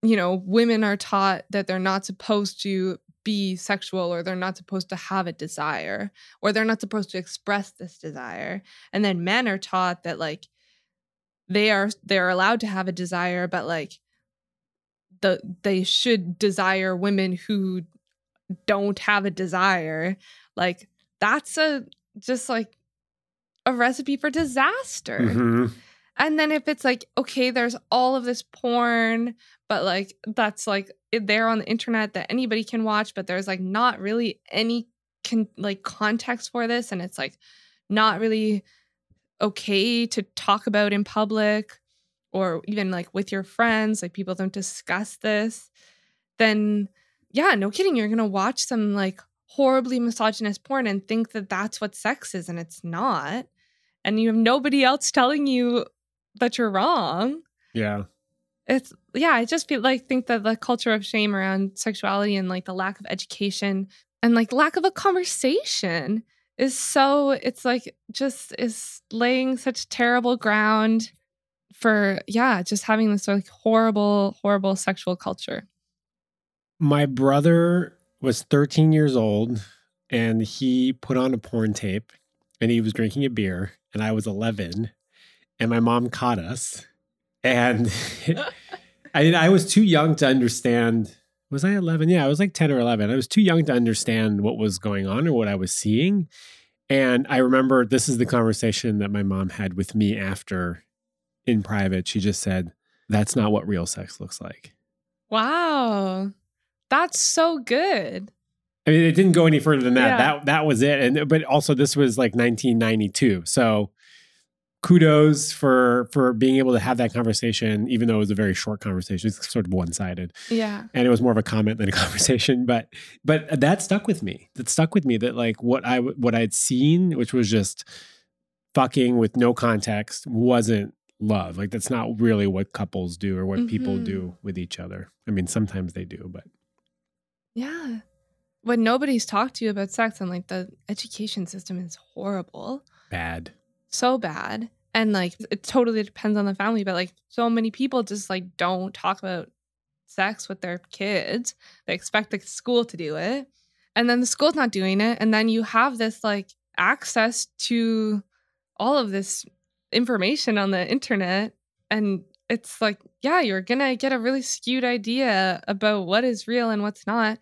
you know women are taught that they're not supposed to be sexual or they're not supposed to have a desire or they're not supposed to express this desire. And then men are taught that like they are they're allowed to have a desire but like the they should desire women who don't have a desire. Like that's a just like a recipe for disaster. Mhm. and then if it's like okay there's all of this porn but like that's like there on the internet that anybody can watch but there's like not really any con- like context for this and it's like not really okay to talk about in public or even like with your friends like people don't discuss this then yeah no kidding you're gonna watch some like horribly misogynist porn and think that that's what sex is and it's not and you have nobody else telling you that you're wrong Yeah. It's yeah i just feel like think that the culture of shame around sexuality and like the lack of education and like lack of a conversation is so it's like just is laying such terrible ground for yeah just having this like horrible horrible sexual culture. My brother was 13 years old and he put on a porn tape and he was drinking a beer and I was 11 and my mom caught us and I mean, I was too young to understand was I 11? Yeah, I was like 10 or 11. I was too young to understand what was going on or what I was seeing. And I remember this is the conversation that my mom had with me after in private. She just said, That's not what real sex looks like. wow that's so good I mean, it didn't go any further than that. Yeah. That that was it. And but also this was like 1992. So kudos for for being able to have that conversation, even though it was a very short conversation. It's sort of one sided, yeah and it was more of a comment than a conversation. But but that stuck with me. That stuck with me. That like what I what I'd seen, which was just fucking with no context, wasn't love. Like that's not really what couples do or what people Mhm. do with each other. I mean, sometimes they do, but yeah when nobody's talked to you about sex and like the education system is horrible bad. so bad and like it totally depends on the family but like so many people just like don't talk about sex with their kids. They expect the school to do it and then the school's not doing it and then you have this like access to all of this information on the internet and it's like yeah you're gonna get a really skewed idea about what is real and what's not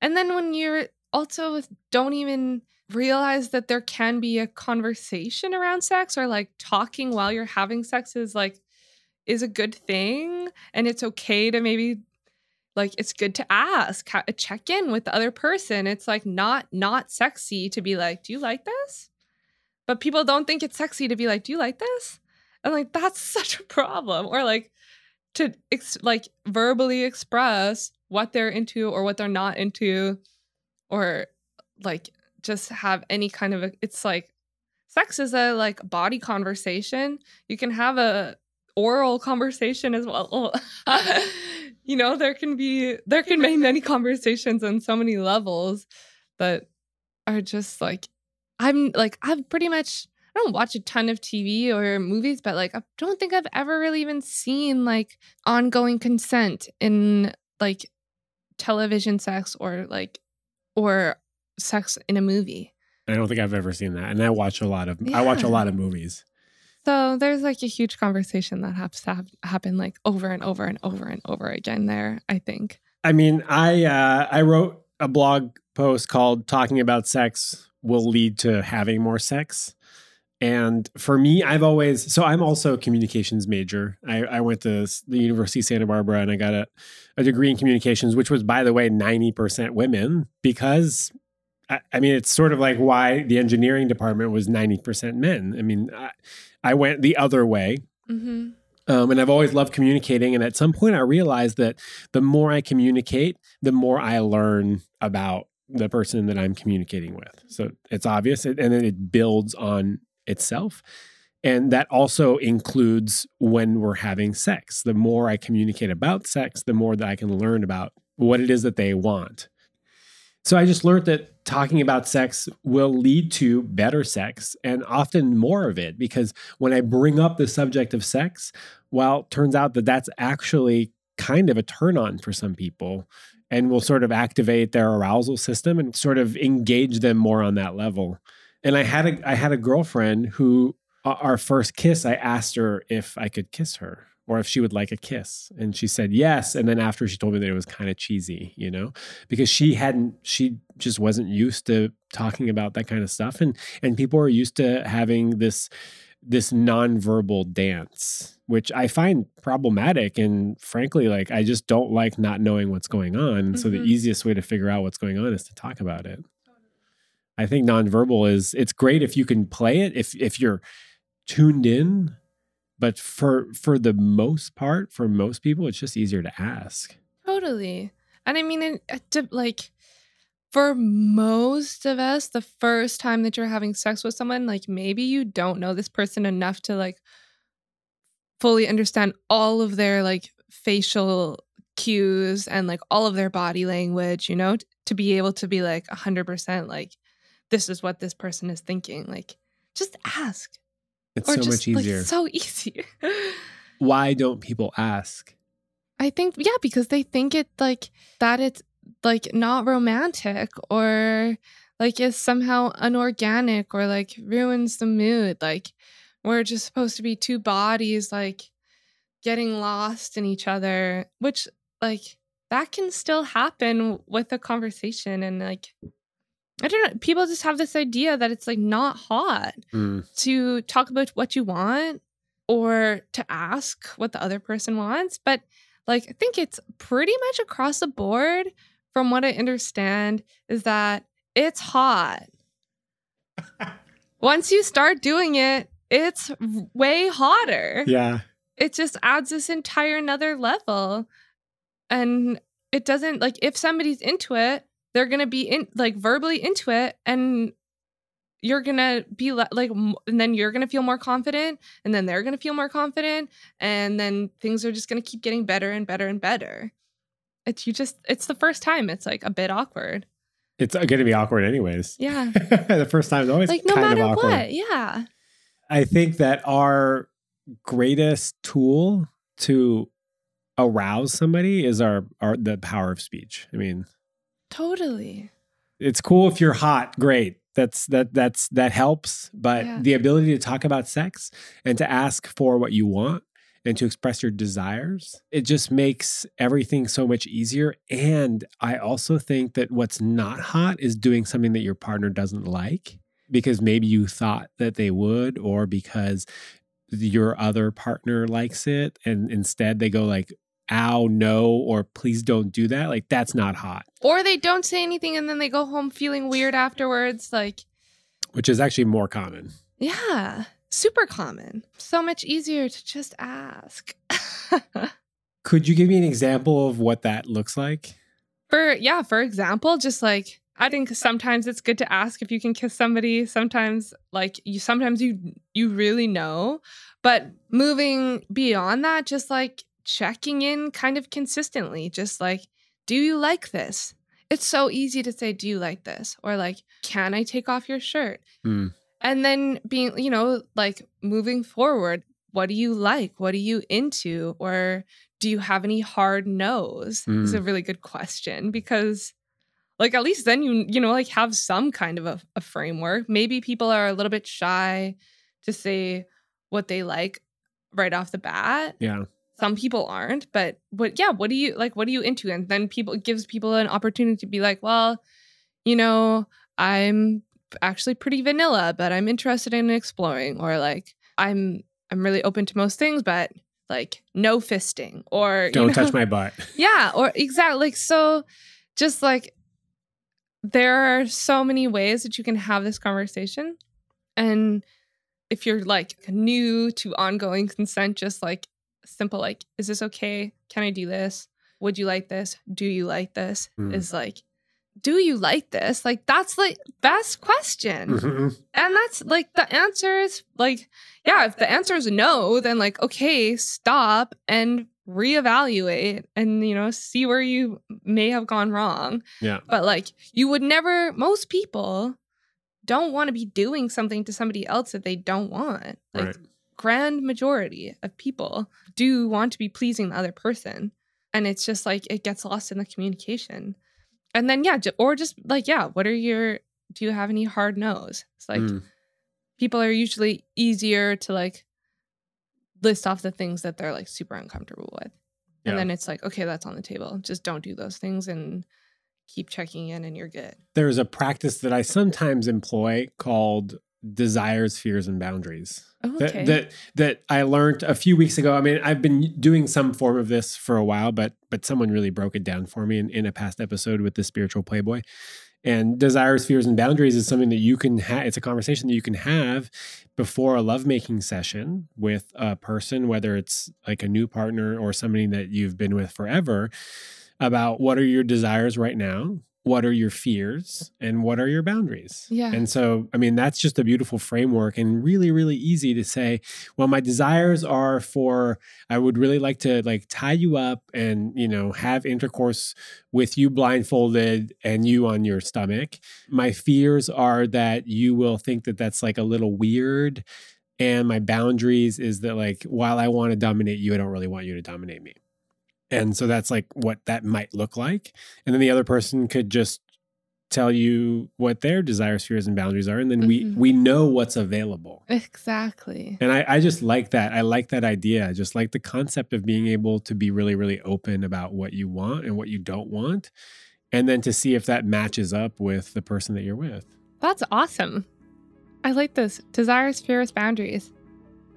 and then when you're also don't even realize that there can be a conversation around sex or like talking while you're having sex is like is a good thing and it's okay to maybe like it's good to ask check in with the other person. It's like not not sexy to be like do you like this? But people don't think it's sexy to be like do you like this? And like that's such a problem. Or like to ex- like verbally express what they're into or what they're not into or like just have any kind of a, it's like sex is a like body conversation. You can have a oral conversation as well. You know there can be there can be many conversations on so many levels that are just like i'm like i've pretty much i don't watch a ton of tv or movies but like i don't think i've ever really even seen like ongoing consent in like television sex or like or sex in a movie I don't think I've ever seen that. And I watch a lot of I watch a lot of movies. So there's like a huge conversation that has to have, happen like over and over and over and over again there, I think. I mean, I uh, I wrote a blog post called "Talking About Sex Will Lead to Having More Sex," and for me, I've always so I'm also a communications major. I, I went to the University of Santa Barbara and I got a, a degree in communications, which was, by the way, ninety percent women because. I- I mean, it's sort of like why the engineering department was 90% men. I mean, I, I went the other way. Mm-hmm. Um, and I've always loved communicating. And at some point, I realized that the more I communicate, the more I learn about the person that I'm communicating with. So it's obvious, and then it builds on itself. And that also includes when we're having sex. The more I communicate about sex, the more that I can learn about what it is that they want. So I just learned that talking about sex will lead to better sex and often more of it because when I bring up the subject of sex, well, turns out that that's actually kind of a turn on for some people and will sort of activate their arousal system and sort of engage them more on that level. And I had a I had a girlfriend who uh, our first kiss I asked her if I could kiss her or if she would like a kiss. And she said yes. And then after she told me that it was kind of cheesy you know because she hadn't she just wasn't used to talking about that kind of stuff. And and people are used to having this this nonverbal dance which i find problematic. And frankly like i just don't like not knowing what's going on. Mm-hmm. so the mm-hmm. easiest way to figure out what's going on is to talk about it. I think nonverbal is it's great if you can play it if if you're tuned in but for for the most part for most people it's just easier to ask. Totally. And i mean it, uh, like for most of us the first time that you're having sex with someone like maybe you don't know this person enough to like fully understand all of their like facial cues and like all of their body language you know to be able to be like 100% like this is what this person is thinking. Like just ask it's or so just, much easier. Like, so easy. Why don't people ask? I think yeah, because they think it like that it's like not romantic or like is somehow unorganic or like ruins the mood. Like we're just supposed to be two bodies like getting lost in each other, which like that can still happen with a conversation and like I don't know. People just have this idea that it's like not hot mm. to talk about what you want or to ask what the other person wants. But like, I think it's pretty much across the board, from what I understand, is that it's hot. Once you start doing it, it's way hotter. Yeah. It just adds this entire another level. And it doesn't like if somebody's into it, they're gonna be in like verbally into it and you're gonna be le- like and then you're gonna feel more confident and then they're gonna feel more confident and then things are just gonna keep getting better and better and better. It's you just it's the first time it's like a bit awkward. It's uh, gonna be awkward anyways. Yeah. The first time is always like no matter what yeah. I think that our greatest tool to arouse somebody is our, our the power of speech. I mean Totally. It's cool if you're hot, great. That's that that's that helps, but yeah. the ability to talk about sex and to ask for what you want and to express your desires, it just makes everything so much easier. And I also think that what's not hot is doing something that your partner doesn't like because maybe you thought that they would, or because your other partner likes it. And instead they go like, ow, no, or please don't do that, like that's not hot. Or they don't say anything and then they go home feeling weird afterwards, like which is actually more common. Yeah, super common. So much easier to just ask. Could you give me an example of what that looks like? For yeah, for example, just like I think sometimes it's good to ask if you can kiss somebody. Sometimes like you sometimes you you really know. But moving beyond that, just like checking in kind of consistently, just like, do you like this? It's so easy to say, do you like this? Or like, can I take off your shirt? Mm. And then being, you know, like moving forward, what do you like? What are you into? Or do you have any hard no's? Mm. Is a really good question because like at least then you you know like have some kind of a, a framework maybe people are a little bit shy to say what they like right off the bat yeah some people aren't but what yeah what do you like what are you into? And then people gives people an opportunity to be like well you know i'm actually pretty vanilla but i'm interested in exploring or like i'm i'm really open to most things but like no fisting or don't know, touch my butt. Yeah or exactly like so just like there are so many ways that you can have this conversation. And if you're like new to ongoing consent just like simple like is this okay can i do this would you like this do you like this mm. is like do you like this like that's like best question mm-hmm. and that's like the answer is like yeah if the answer is no then like okay stop and reevaluate and you know see where you may have gone wrong Yeah. but like you would never most people don't want to be doing something to somebody else that they don't want like Right. Grand majority of people do want to be pleasing the other person. And it's just like it gets lost in the communication. And then yeah or just like yeah what are your do you have any hard no's? It's like Mm. people are usually easier to like list off the things that they're like super uncomfortable with. And Yeah. then it's like okay that's on the table. Just don't do those things and keep checking in and you're good. There's a practice that I sometimes employ called desires, fears, and boundaries. oh, that, okay that that I learned a few weeks ago. I mean, I've been doing some form of this for a while, but but someone really broke it down for me in, in a past episode with the spiritual playboy. And desires, fears, and boundaries is something that you can have. It's a conversation that you can have before a lovemaking session with a person, whether it's like a new partner or somebody that you've been with forever, about what are your desires right now, what are your fears, and what are your boundaries. Yeah. And so, I mean, that's just a beautiful framework and really, really easy to say, well, my desires are for, I would really like to like tie you up and, you know, have intercourse with you blindfolded and you on your stomach. My fears are that you will think that that's like a little weird. And my boundaries is that, like, while I want to dominate you, I don't really want you to dominate me. And so that's like what that might look like. And then the other person could just tell you what their desires, fears, and boundaries are. And then we Mhm. we know what's available. exactly And I, I just like that. I like that idea. I just like the concept of being able to be really, really open about what you want and what you don't want. And then to see if that matches up with the person that you're with. that's awesome i like this desires fears boundaries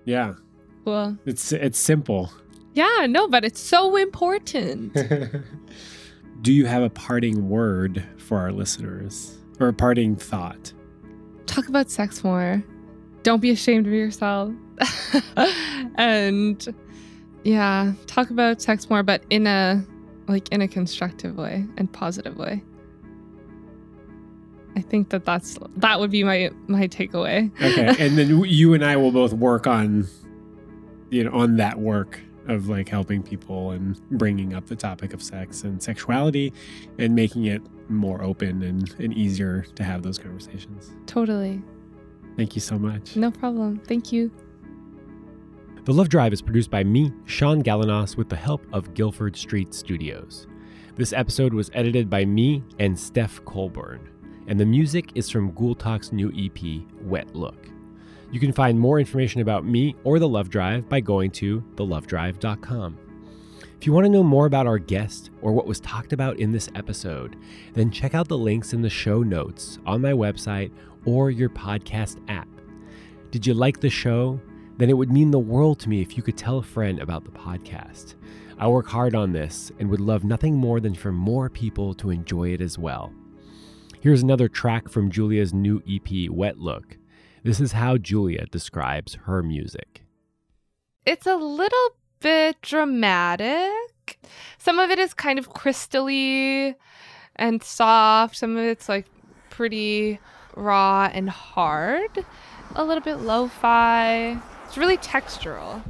Yeah. cool It's it's simple. Yeah no but it's so important Do you have a parting word for our listeners or a parting thought? talk about sex more. Don't be ashamed of yourself. and yeah, talk about sex more, but in a like in a constructive way and positive way. I think that that's that would be my my takeaway. Okay. and then you and I will both work on, you know, on that work of like helping people and bringing up the topic of sex and sexuality and making it more open and, and easier to have those conversations. Totally. Thank you so much. No problem. Thank you. The Love Drive is produced by me, Shaun Galanos, with the help of Gilford Street Studios. This episode was edited by me and Steph Colburn, and the music is from Ghoultalk's new EP, Wet Look. You can find more information about me or The Love Drive by going to thelovedrive.com. If you want to know more about our guest or what was talked about in this episode, then check out the links in the show notes on my website or your podcast app. Did you like the show? Then it would mean the world to me if you could tell a friend about the podcast. I work hard on this and would love nothing more than for more people to enjoy it as well. Here's another track from Julia's new EP, Wet Look. This is how Julia describes her music. It's a little bit dramatic. Some of it is kind of crystally and soft. Some of it's like pretty raw and hard. A little bit lo fi. It's really textural.